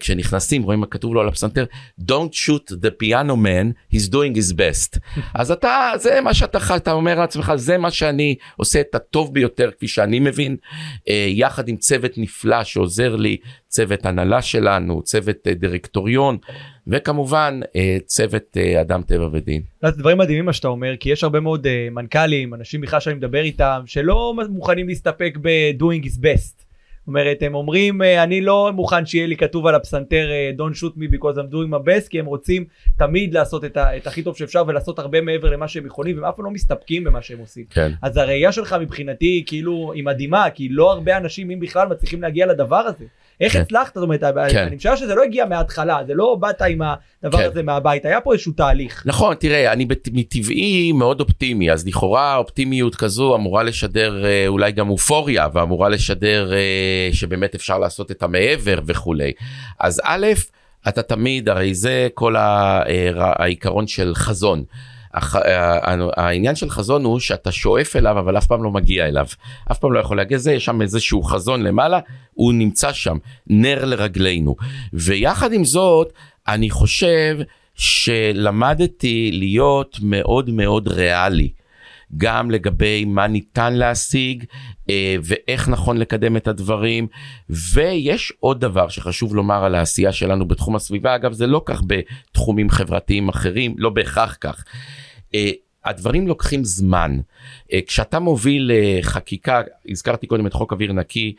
כשנכנסים רואים מה כתוב לו על הפסנתר Don't shoot the piano man he's doing his best אז אתה זה מה שאתה אתה אומר לעצמך זה מה שאני עושה את הטוב ביותר כפי שאני מבין uh, יחד עם צוות נפלא שעוזר לי צוות הנהלה שלנו צוות uh, דירקטוריון וכמובן uh, צוות uh, אדם טבע ודין. זה דברים מדהימים מה שאתה אומר כי יש הרבה מאוד uh, מנכ"לים אנשים בכלל שאני מדבר איתם שלא מוכנים להסתפק ב-doing is best. אומרת הם אומרים אני לא מוכן שיהיה לי כתוב על הפסנתר don't shoot me because I'm doing my best כי הם רוצים תמיד לעשות את, ה, את הכי טוב שאפשר ולעשות הרבה מעבר למה שהם יכולים והם אף פעם לא מסתפקים במה שהם עושים. כן. אז הראייה שלך מבחינתי כאילו היא מדהימה כי לא הרבה אנשים אם בכלל מצליחים להגיע לדבר הזה. איך כן. הצלחת? זאת אומרת, כן. אני משער שזה לא הגיע מההתחלה, זה לא באת עם הדבר כן. הזה מהבית, היה פה איזשהו תהליך. נכון, תראה, אני מטבעי מאוד אופטימי, אז לכאורה אופטימיות כזו אמורה לשדר אה, אולי גם אופוריה, ואמורה לשדר אה, שבאמת אפשר לעשות את המעבר וכולי. אז א', אתה תמיד, הרי זה כל אה, העיקרון של חזון. הח- ה- העניין של חזון הוא שאתה שואף אליו אבל אף פעם לא מגיע אליו. אף פעם לא יכול להגיע. לזה יש שם איזשהו חזון למעלה הוא נמצא שם נר לרגלינו. ויחד עם זאת אני חושב שלמדתי להיות מאוד מאוד ריאלי גם לגבי מה ניתן להשיג אה, ואיך נכון לקדם את הדברים. ויש עוד דבר שחשוב לומר על העשייה שלנו בתחום הסביבה, אגב זה לא כך בתחומים חברתיים אחרים, לא בהכרח כך. אה, הדברים לוקחים זמן. אה, כשאתה מוביל חקיקה, הזכרתי קודם את חוק אוויר נקי,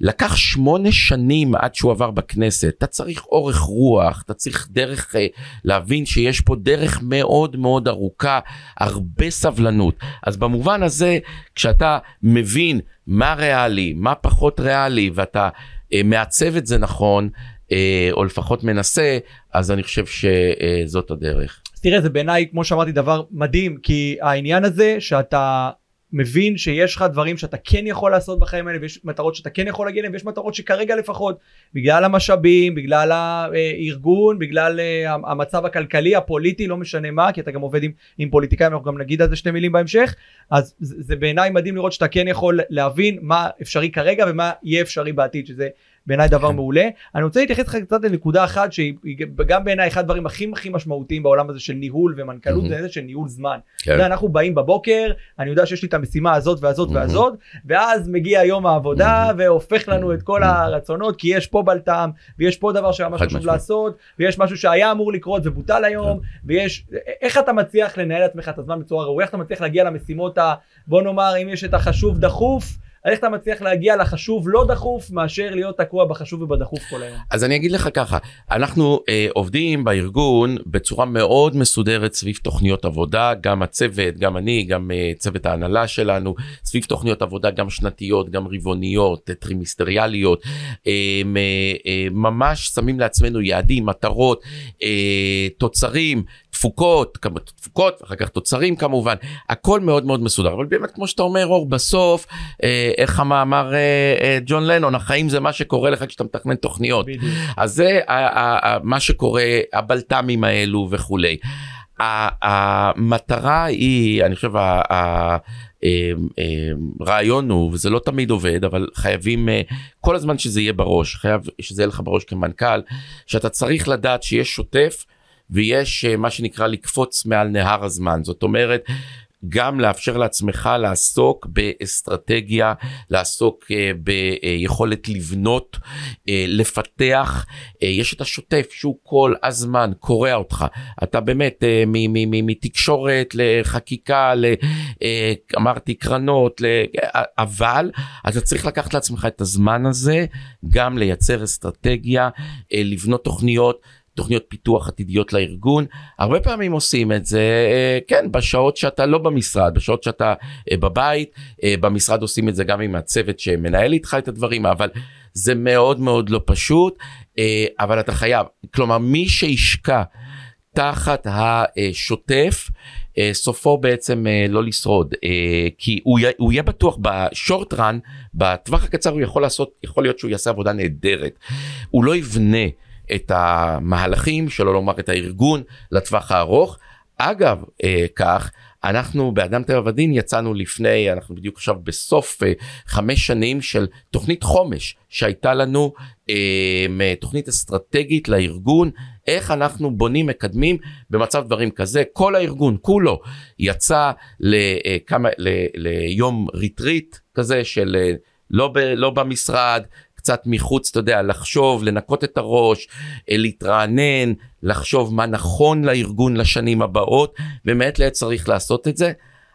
לקח שמונה שנים עד שהוא עבר בכנסת. אתה צריך אורך רוח, אתה צריך דרך אה, להבין שיש פה דרך מאוד מאוד ארוכה, הרבה סבלנות. אז במובן הזה, כשאתה מבין מה ריאלי, מה פחות ריאלי, ואתה מעצב את זה נכון, או לפחות מנסה, אז אני חושב שזאת הדרך. תראה זה בעיניי כמו שאמרתי דבר מדהים כי העניין הזה שאתה מבין שיש לך דברים שאתה כן יכול לעשות בחיים האלה ויש מטרות שאתה כן יכול להגיע אליהן ויש מטרות שכרגע לפחות בגלל המשאבים בגלל הארגון בגלל אה, המצב הכלכלי הפוליטי לא משנה מה כי אתה גם עובד עם, עם פוליטיקאים אנחנו גם נגיד על זה שתי מילים בהמשך אז זה, זה בעיניי מדהים לראות שאתה כן יכול להבין מה אפשרי כרגע ומה יהיה אפשרי בעתיד שזה בעיניי דבר כן. מעולה. אני רוצה להתייחס לך קצת לנקודה אחת שהיא גם בעיניי אחד הדברים הכי הכי משמעותיים בעולם הזה של ניהול ומנכ"לות זה איזה של ניהול זמן. כן. אנחנו באים בבוקר אני יודע שיש לי את המשימה הזאת והזאת והזאת ואז מגיע יום העבודה והופך לנו את כל הרצונות כי יש פה בלטם ויש פה דבר שהיה משהו חשוב לעשות ויש משהו שהיה אמור לקרות ובוטל היום כן. ויש איך אתה מצליח לנהל עצמך את הזמן בצורה ראויה איך אתה מצליח להגיע למשימות ה... בוא נאמר אם יש את החשוב דחוף. איך אתה מצליח להגיע לחשוב לא דחוף מאשר להיות תקוע בחשוב ובדחוף כל היום. אז אני אגיד לך ככה, אנחנו אה, עובדים בארגון בצורה מאוד מסודרת סביב תוכניות עבודה, גם הצוות, גם אני, גם אה, צוות ההנהלה שלנו, סביב תוכניות עבודה גם שנתיות, גם רבעוניות, טרימיסטריאליות, אה, אה, אה, ממש שמים לעצמנו יעדים, מטרות, אה, תוצרים, תפוקות, תפוקות, ואחר כך תוצרים כמובן, הכל מאוד מאוד מסודר, אבל באמת כמו שאתה אומר אור, בסוף, אה, איך אמר אה, אה, ג'ון לנון, החיים זה מה שקורה לך כשאתה מתכנן תוכניות. בדיוק. אז זה מה שקורה, הבלת"מים האלו וכולי. המטרה היא, אני חושב, הרעיון הוא, וזה לא תמיד עובד, אבל חייבים כל הזמן שזה יהיה בראש, חייב שזה יהיה לך בראש כמנכ"ל, שאתה צריך לדעת שיש שוטף. ויש אה, מה שנקרא לקפוץ מעל נהר הזמן זאת אומרת גם לאפשר לעצמך לעסוק באסטרטגיה, לעסוק uh, ביכולת לבנות, uh, לפתח. Uh, יש את השוטף שהוא כל הזמן קורע אותך. אתה באמת מתקשורת לחקיקה, אמרתי קרנות, אבל אתה צריך לקחת לעצמך את הזמן הזה, גם לייצר אסטרטגיה, לבנות תוכניות. תוכניות פיתוח עתידיות לארגון הרבה פעמים עושים את זה אה, כן בשעות שאתה לא במשרד בשעות שאתה אה, בבית אה, במשרד עושים את זה גם עם הצוות שמנהל איתך את הדברים אבל זה מאוד מאוד לא פשוט אבל אתה חייב כלומר מי שישקע תחת השוטף סופו בעצם לא לשרוד כי הוא יהיה בטוח בשורט רן בטווח הקצר הוא יכול לעשות יכול להיות שהוא יעשה עבודה נהדרת. הוא לא יבנה את המהלכים, שלא לומר את הארגון, לטווח הארוך. אגב, אה, כך, אנחנו באדם טבע ודין יצאנו לפני, אנחנו בדיוק עכשיו בסוף אה, חמש שנים של תוכנית חומש שהייתה לנו, אה, תוכנית אסטרטגית לארגון, איך אנחנו בונים, מקדמים במצב דברים כזה. כל הארגון כולו יצא לכמה, ל, ליום ריטריט כזה של אה, לא, ב, לא במשרד, קצת מחוץ, אתה יודע, לחשוב, לנקות את הראש, אה, להתרענן, לחשוב מה נכון לארגון לשנים הבאות, ומעת לעת צריך לעשות את זה.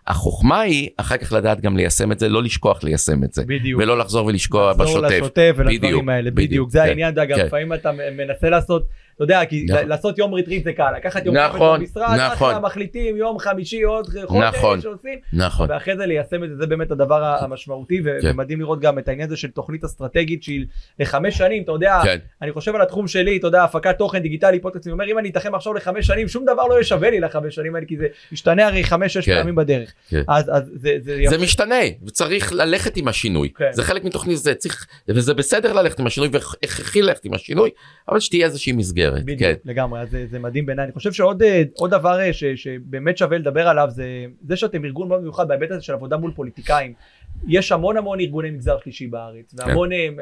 החוכמה היא אחר כך לדעת גם ליישם את זה, לא לשכוח ליישם את זה. בדיוק. ולא לחזור ולשקוע בשוטף. לחזור לשוטף ולדברים האלה, בדיוק. בדיוק. זה כן, העניין, אגב, כן. לפעמים אתה מנסה לעשות אתה יודע, כי נכון. לעשות יום retreat זה קל, לקחת יום נכון, במשרד, נכון, מחליטים יום חמישי עוד חודש נכון, שעושים, נכון, ואחרי זה ליישם את זה, זה באמת הדבר המשמעותי, כן. ומדהים לראות גם את העניין הזה של תוכנית אסטרטגית שהיא לחמש שנים, אתה יודע, כן. אני חושב על התחום שלי, אתה יודע, הפקת תוכן דיגיטלי, פודקאסטים, אומר אם אני אתחם עכשיו לחמש שנים, שום דבר לא יהיה שווה לי לחמש שנים האלה, כי זה משתנה הרי חמש, שש כן. פעמים בדרך. כן. אז, אז זה, זה, זה משתנה, וצריך ללכת עם השינוי, כן. זה חלק מתוכנית זה, צריך, וזה בסדר ללכת עם השינוי, והכרחי ללכת עם השינוי, אבל שתהיה איזושהי מסגרת. בדיוק, כן. לגמרי. לגמרי, זה, זה מדהים בעיניי. אני חושב שעוד אה, דבר אה, ש, שבאמת שווה לדבר עליו זה זה שאתם ארגון מאוד מיוחד בהיבט הזה של עבודה מול פוליטיקאים. יש המון המון ארגוני מגזר שלישי בארץ, כן. והמון, כן.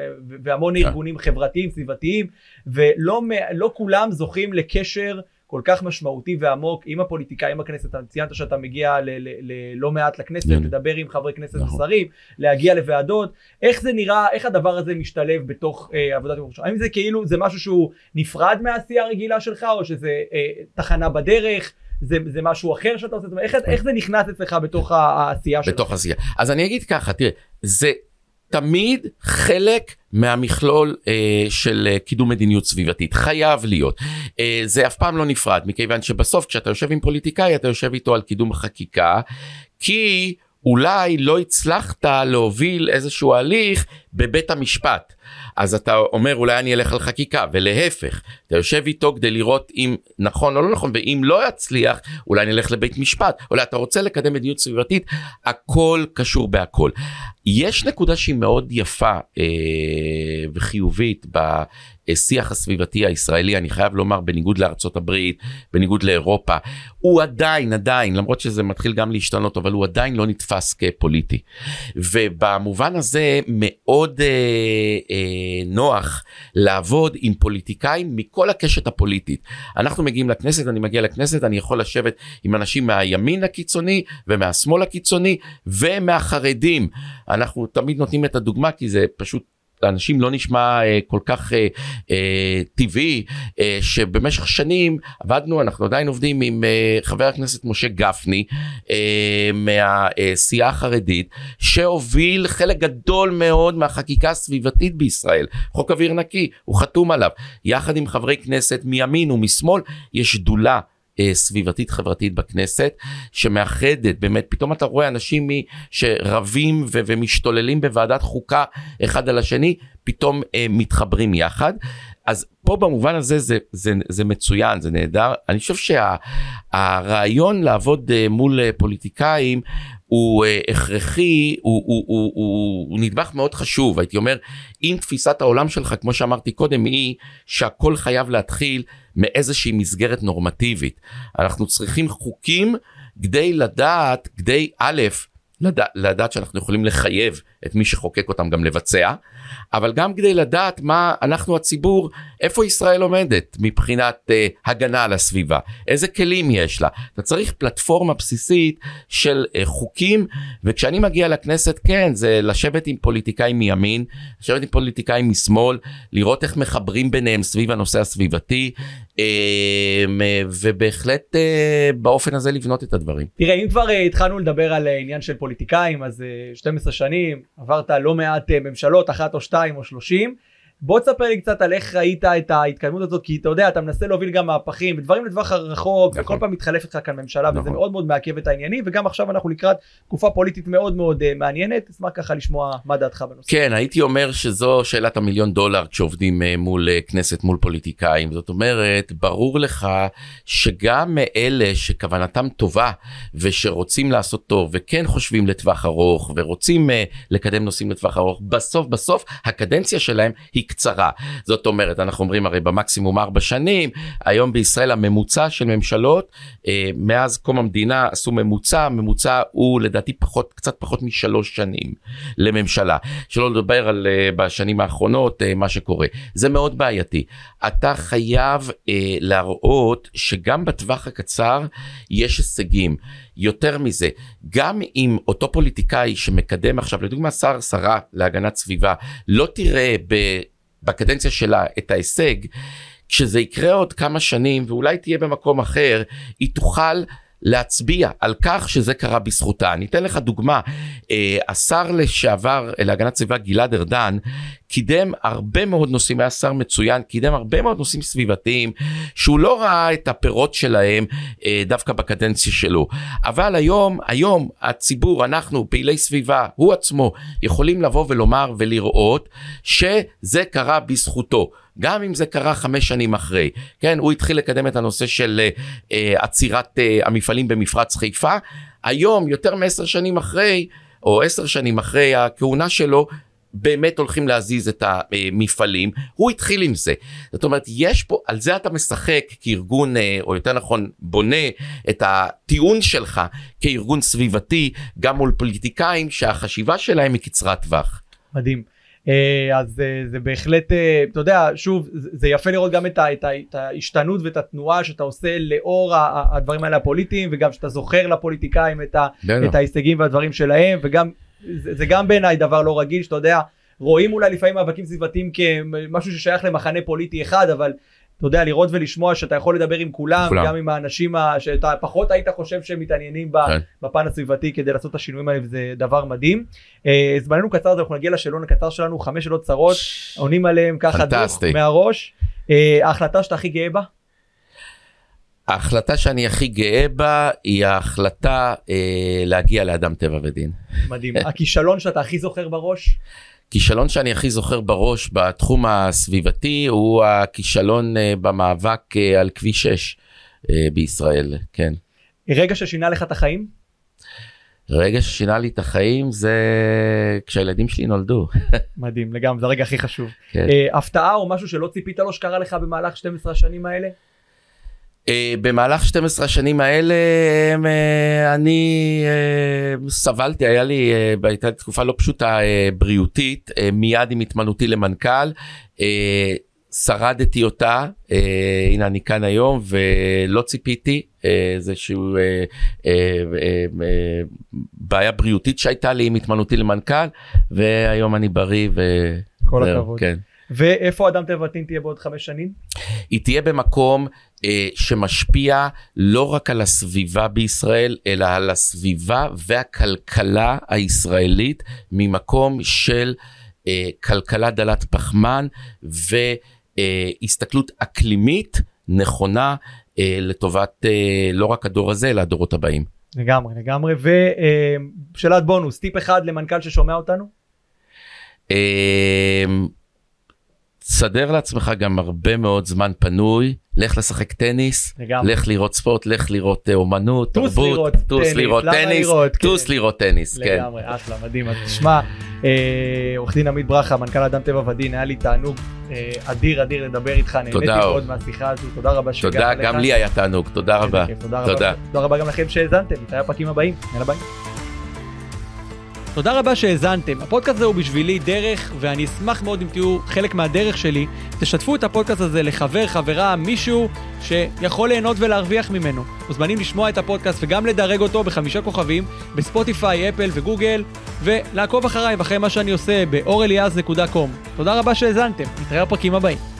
והמון כן. ארגונים חברתיים, סביבתיים, ולא לא כולם זוכים לקשר כל כך משמעותי ועמוק עם הפוליטיקאים בכנסת, ציינת שאתה מגיע ללא מעט לכנסת, לדבר עם חברי כנסת נכון. ושרים, להגיע לוועדות, איך זה נראה, איך הדבר הזה משתלב בתוך אה, עבודת ירושלים? האם זה כאילו, זה משהו שהוא נפרד מהעשייה הרגילה שלך, או שזה אה, תחנה בדרך? זה, זה משהו אחר שאתה עושה, איך, איך זה נכנס אצלך בתוך העשייה שלך? בתוך העשייה. אז אני אגיד ככה, תראה, זה תמיד חלק מהמכלול אה, של אה, קידום מדיניות סביבתית. חייב להיות. אה, זה אף פעם לא נפרד מכיוון שבסוף כשאתה יושב עם פוליטיקאי אתה יושב איתו על קידום החקיקה כי אולי לא הצלחת להוביל איזשהו הליך בבית המשפט. אז אתה אומר אולי אני אלך על חקיקה ולהפך אתה יושב איתו כדי לראות אם נכון או לא נכון ואם לא יצליח אולי נלך לבית משפט אולי אתה רוצה לקדם מדיניות סביבתית הכל קשור בהכל. יש נקודה שהיא מאוד יפה אה, וחיובית בשיח הסביבתי הישראלי אני חייב לומר בניגוד לארצות הברית בניגוד לאירופה הוא עדיין עדיין למרות שזה מתחיל גם להשתנות אבל הוא עדיין לא נתפס כפוליטי ובמובן הזה מאוד אה, אה, נוח לעבוד עם פוליטיקאים מכל הקשת הפוליטית אנחנו מגיעים לכנסת אני מגיע לכנסת אני יכול לשבת עם אנשים מהימין הקיצוני ומהשמאל הקיצוני ומהחרדים. אנחנו תמיד נותנים את הדוגמה כי זה פשוט לאנשים לא נשמע אה, כל כך אה, אה, טבעי אה, שבמשך שנים עבדנו אנחנו עדיין עובדים עם אה, חבר הכנסת משה גפני אה, מהסיעה החרדית שהוביל חלק גדול מאוד מהחקיקה הסביבתית בישראל. חוק אוויר נקי הוא חתום עליו. יחד עם חברי כנסת מימין ומשמאל יש שדולה אה, סביבתית חברתית בכנסת שמאחדת באמת פתאום אתה רואה אנשים שרבים ו- ומשתוללים בוועדת חוקה אחד על השני פתאום אה, מתחברים יחד. אז פה במובן הזה זה, זה, זה מצוין זה נהדר. אני חושב שהרעיון שה, לעבוד אה, מול אה, פוליטיקאים הוא uh, הכרחי, הוא, הוא, הוא, הוא, הוא נדבך מאוד חשוב, הייתי אומר, אם תפיסת העולם שלך, כמו שאמרתי קודם, היא שהכל חייב להתחיל מאיזושהי מסגרת נורמטיבית. אנחנו צריכים חוקים כדי לדעת, כדי א', לדע, לדעת שאנחנו יכולים לחייב את מי שחוקק אותם גם לבצע, אבל גם כדי לדעת מה אנחנו הציבור, איפה ישראל עומדת מבחינת uh, הגנה על הסביבה, איזה כלים יש לה. אתה צריך פלטפורמה בסיסית של uh, חוקים, וכשאני מגיע לכנסת, כן, זה לשבת עם פוליטיקאים מימין, לשבת עם פוליטיקאים משמאל, לראות איך מחברים ביניהם סביב הנושא הסביבתי, ובהחלט uh, באופן הזה לבנות את הדברים. תראה, אם כבר uh, התחלנו לדבר על uh, עניין של פוליטיקאים, אז uh, 12 שנים, עברת לא מעט ממשלות, אחת או שתיים או שלושים. בוא תספר לי קצת על איך ראית את ההתקדמות הזאת כי אתה יודע אתה מנסה להוביל גם מהפכים דברים לטווח הרחוק נכון. וכל פעם מתחלפת לך כאן ממשלה נכון. וזה מאוד מאוד מעכב את העניינים וגם עכשיו אנחנו לקראת תקופה פוליטית מאוד מאוד uh, מעניינת אשמח ככה לשמוע מה דעתך בנושא. כן הייתי אומר שזו שאלת המיליון דולר כשעובדים uh, מול uh, כנסת מול פוליטיקאים זאת אומרת ברור לך שגם אלה שכוונתם טובה ושרוצים לעשות טוב וכן חושבים לטווח ארוך ורוצים uh, לקדם נושאים לטווח ארוך בסוף בסוף הקדנציה שלהם היא קצרה. זאת אומרת, אנחנו אומרים הרי במקסימום ארבע שנים, היום בישראל הממוצע של ממשלות, אה, מאז קום המדינה עשו ממוצע, ממוצע הוא לדעתי פחות, קצת פחות משלוש שנים לממשלה. שלא לדבר על אה, בשנים האחרונות אה, מה שקורה. זה מאוד בעייתי. אתה חייב אה, להראות שגם בטווח הקצר יש הישגים. יותר מזה, גם אם אותו פוליטיקאי שמקדם עכשיו, לדוגמה שר, שרה להגנת סביבה, לא תראה ב... בקדנציה שלה את ההישג, כשזה יקרה עוד כמה שנים ואולי תהיה במקום אחר, היא תוכל להצביע על כך שזה קרה בזכותה. אני אתן לך דוגמה, אה, השר לשעבר להגנת סביבה גלעד ארדן קידם הרבה מאוד נושאים, היה שר מצוין, קידם הרבה מאוד נושאים סביבתיים שהוא לא ראה את הפירות שלהם אה, דווקא בקדנציה שלו. אבל היום, היום הציבור, אנחנו פעילי סביבה, הוא עצמו, יכולים לבוא ולומר ולראות שזה קרה בזכותו. גם אם זה קרה חמש שנים אחרי. כן, הוא התחיל לקדם את הנושא של אה, עצירת אה, המפעלים במפרץ חיפה. היום, יותר מעשר שנים אחרי, או עשר שנים אחרי הכהונה שלו, באמת הולכים להזיז את המפעלים, הוא התחיל עם זה. זאת אומרת, יש פה, על זה אתה משחק כארגון, אה, או יותר נכון, בונה את הטיעון שלך כארגון סביבתי, גם מול פוליטיקאים שהחשיבה שלהם היא קצרת טווח. מדהים. אה, אז אה, זה בהחלט, אה, אתה יודע, שוב, זה יפה לראות גם את, ההשתנות ואת התנועה שאתה עושה לאור הדברים האלה הפוליטיים, וגם שאתה זוכר לפוליטיקאים את, ההישגים והדברים שלהם, וגם, זה גם בעיניי דבר לא רגיל, שאתה יודע, רואים אולי לפעמים מאבקים סביבתיים כמשהו ששייך למחנה פוליטי אחד, אבל אתה יודע, לראות ולשמוע שאתה יכול לדבר עם כולם, כולם. גם עם האנשים ה- שאתה פחות היית חושב שהם מתעניינים כן. בפן הסביבתי כדי לעשות את השינויים האלה, וזה דבר מדהים. אה, זמננו קצר, אז אנחנו נגיע לשאלון הקצר שלנו, חמש שאלות קצרות, עונים עליהם ככה דוך. מהראש. אה, ההחלטה שאתה הכי גאה בה? ההחלטה שאני הכי גאה בה היא ההחלטה אה, להגיע לאדם טבע ודין. מדהים. הכישלון שאתה הכי זוכר בראש? כישלון שאני הכי זוכר בראש בתחום הסביבתי הוא הכישלון אה, במאבק אה, על כביש 6 אה, בישראל, כן. רגע ששינה לך את החיים? רגע ששינה לי את החיים זה כשהילדים שלי נולדו. מדהים, לגמרי, זה הרגע הכי חשוב. כן. אה, הפתעה או משהו שלא ציפית לו שקרה לך במהלך 12 השנים האלה? אה, במהלך 12 השנים האלה אה, אני אה, סבלתי, היה לי, הייתה תקופה לא פשוטה בריאותית, מיד עם התמנותי למנכ"ל. שרדתי אותה, אה, הנה אני כאן היום ולא ציפיתי, איזשהו אה, אה, אה, אה, בעיה בריאותית שהייתה לי עם התמנותי למנכ"ל והיום אני בריא ו... כל הכבוד. כן. ואיפה אדם טבע ודין תהיה בעוד חמש שנים? היא תהיה במקום אה, שמשפיע לא רק על הסביבה בישראל, אלא על הסביבה והכלכלה הישראלית ממקום של אה, כלכלה דלת פחמן והסתכלות אקלימית נכונה אה, לטובת אה, לא רק הדור הזה, אלא הדורות הבאים. לגמרי, לגמרי. ושאלת בונוס, טיפ אחד למנכ"ל ששומע אותנו? אה, תסדר לעצמך גם הרבה מאוד זמן פנוי, לך לשחק טניס, לגמרי. לך לראות ספורט, לך לראות אה, אומנות, טוס תרבות, לראות טוס טניס, לראות טניס, לראות? טוס כן. לראות טניס, כן. לגמרי, אחלה, מדהים. אז תשמע, אה, עורך דין עמית ברכה, מנכ"ל אדם טבע ודין, היה לי תענוג אה, אדיר אדיר לדבר איתך, נהניתי מאוד. מהשיחה הזו, תודה רבה שהגעת תודה. גם לי היה תענוג, תודה רבה. תודה רבה. תודה. תודה רבה גם לכם שהאזנתם, נתראה בפרקים הבאים, יאללה ביי. תודה רבה שהאזנתם. הפודקאסט הזה הוא בשבילי דרך, ואני אשמח מאוד אם תהיו חלק מהדרך שלי. תשתפו את הפודקאסט הזה לחבר, חברה, מישהו שיכול ליהנות ולהרוויח ממנו. מוזמנים לשמוע את הפודקאסט וגם לדרג אותו בחמישה כוכבים בספוטיפיי, אפל וגוגל, ולעקוב אחריי ואחרי מה שאני עושה ב-orelias.com. תודה רבה שהאזנתם, נתראה בפרקים הבאים.